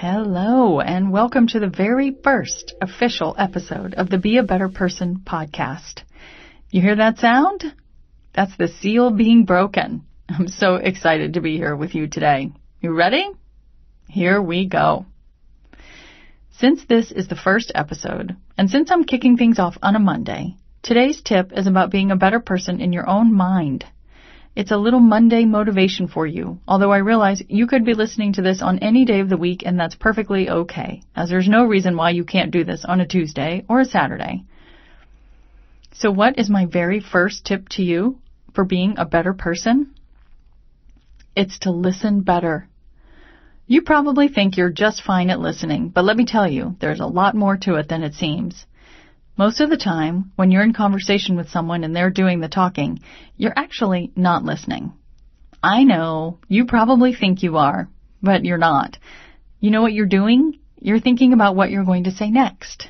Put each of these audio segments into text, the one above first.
Hello, and welcome to the very first official episode of the Be a Better Person podcast. You hear that sound? That's the seal being broken. I'm so excited to be here with you today. You ready? Here we go. Since this is the first episode, and since I'm kicking things off on a Monday, today's tip is about being a better person in your own mind. It's a little Monday motivation for you, although I realize you could be listening to this on any day of the week and that's perfectly okay, as there's no reason why you can't do this on a Tuesday or a Saturday. So what is my very first tip to you for being a better person? It's to listen better. You probably think you're just fine at listening, but let me tell you, there's a lot more to it than it seems. Most of the time, when you're in conversation with someone and they're doing the talking, you're actually not listening. I know, you probably think you are, but you're not. You know what you're doing? You're thinking about what you're going to say next.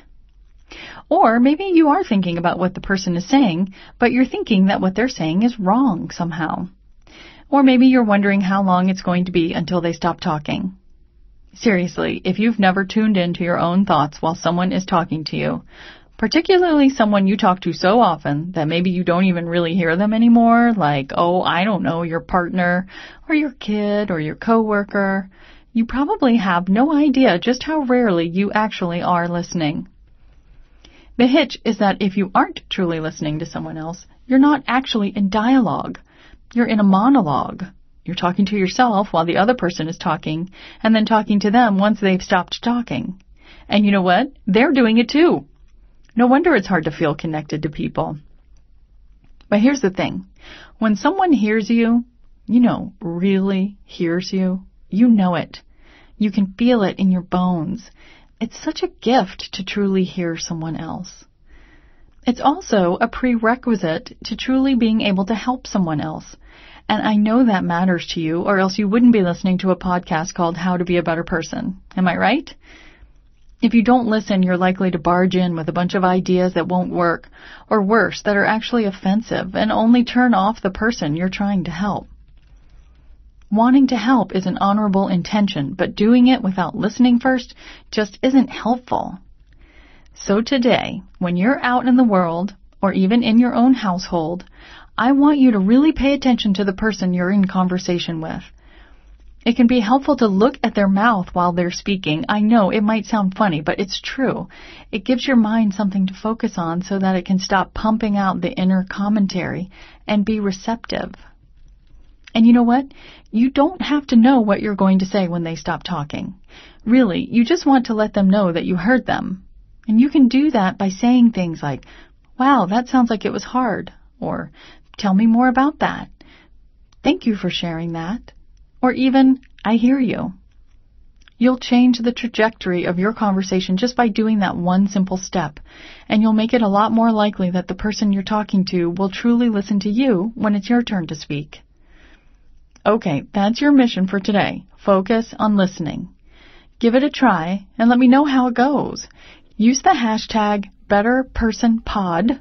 Or maybe you are thinking about what the person is saying, but you're thinking that what they're saying is wrong somehow. Or maybe you're wondering how long it's going to be until they stop talking. Seriously, if you've never tuned into your own thoughts while someone is talking to you, particularly someone you talk to so often that maybe you don't even really hear them anymore, like, oh, I don't know, your partner or your kid or your coworker, you probably have no idea just how rarely you actually are listening. The hitch is that if you aren't truly listening to someone else, you're not actually in dialogue. You're in a monologue. You're talking to yourself while the other person is talking, and then talking to them once they've stopped talking. And you know what? They're doing it too. No wonder it's hard to feel connected to people. But here's the thing. When someone hears you, you know, really hears you, you know it. You can feel it in your bones. It's such a gift to truly hear someone else. It's also a prerequisite to truly being able to help someone else. And I know that matters to you, or else you wouldn't be listening to a podcast called How to Be a Better Person. Am I right? If you don't listen, you're likely to barge in with a bunch of ideas that won't work, or worse, that are actually offensive and only turn off the person you're trying to help. Wanting to help is an honorable intention, but doing it without listening first just isn't helpful. So today, when you're out in the world, or even in your own household, I want you to really pay attention to the person you're in conversation with. It can be helpful to look at their mouth while they're speaking. I know it might sound funny, but it's true. It gives your mind something to focus on so that it can stop pumping out the inner commentary and be receptive. And you know what? You don't have to know what you're going to say when they stop talking. Really, you just want to let them know that you heard them. And you can do that by saying things like, wow, that sounds like it was hard, or tell me more about that. Thank you for sharing that or even, I hear you. You'll change the trajectory of your conversation just by doing that one simple step, and you'll make it a lot more likely that the person you're talking to will truly listen to you when it's your turn to speak. Okay, that's your mission for today. Focus on listening. Give it a try and let me know how it goes. Use the hashtag BetterPersonPod.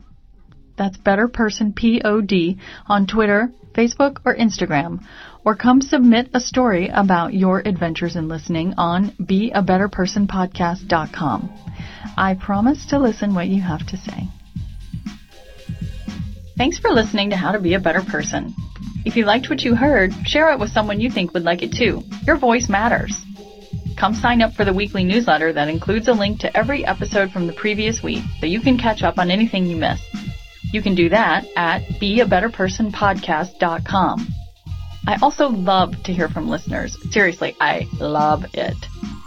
That's BetterPersonPod on Twitter, Facebook, or Instagram or come submit a story about your adventures in listening on beabetterpersonpodcast.com. I promise to listen what you have to say. Thanks for listening to How to Be a Better Person. If you liked what you heard, share it with someone you think would like it too. Your voice matters. Come sign up for the weekly newsletter that includes a link to every episode from the previous week so you can catch up on anything you missed. You can do that at beabetterpersonpodcast.com. I also love to hear from listeners. Seriously, I love it.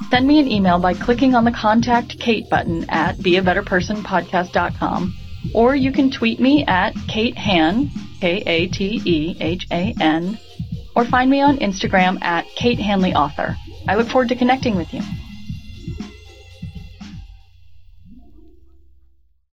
Send me an email by clicking on the Contact Kate button at beabetterpersonpodcast.com or you can tweet me at Kate Han, K-A-T-E-H-A-N, or find me on Instagram at Kate Hanley Author. I look forward to connecting with you.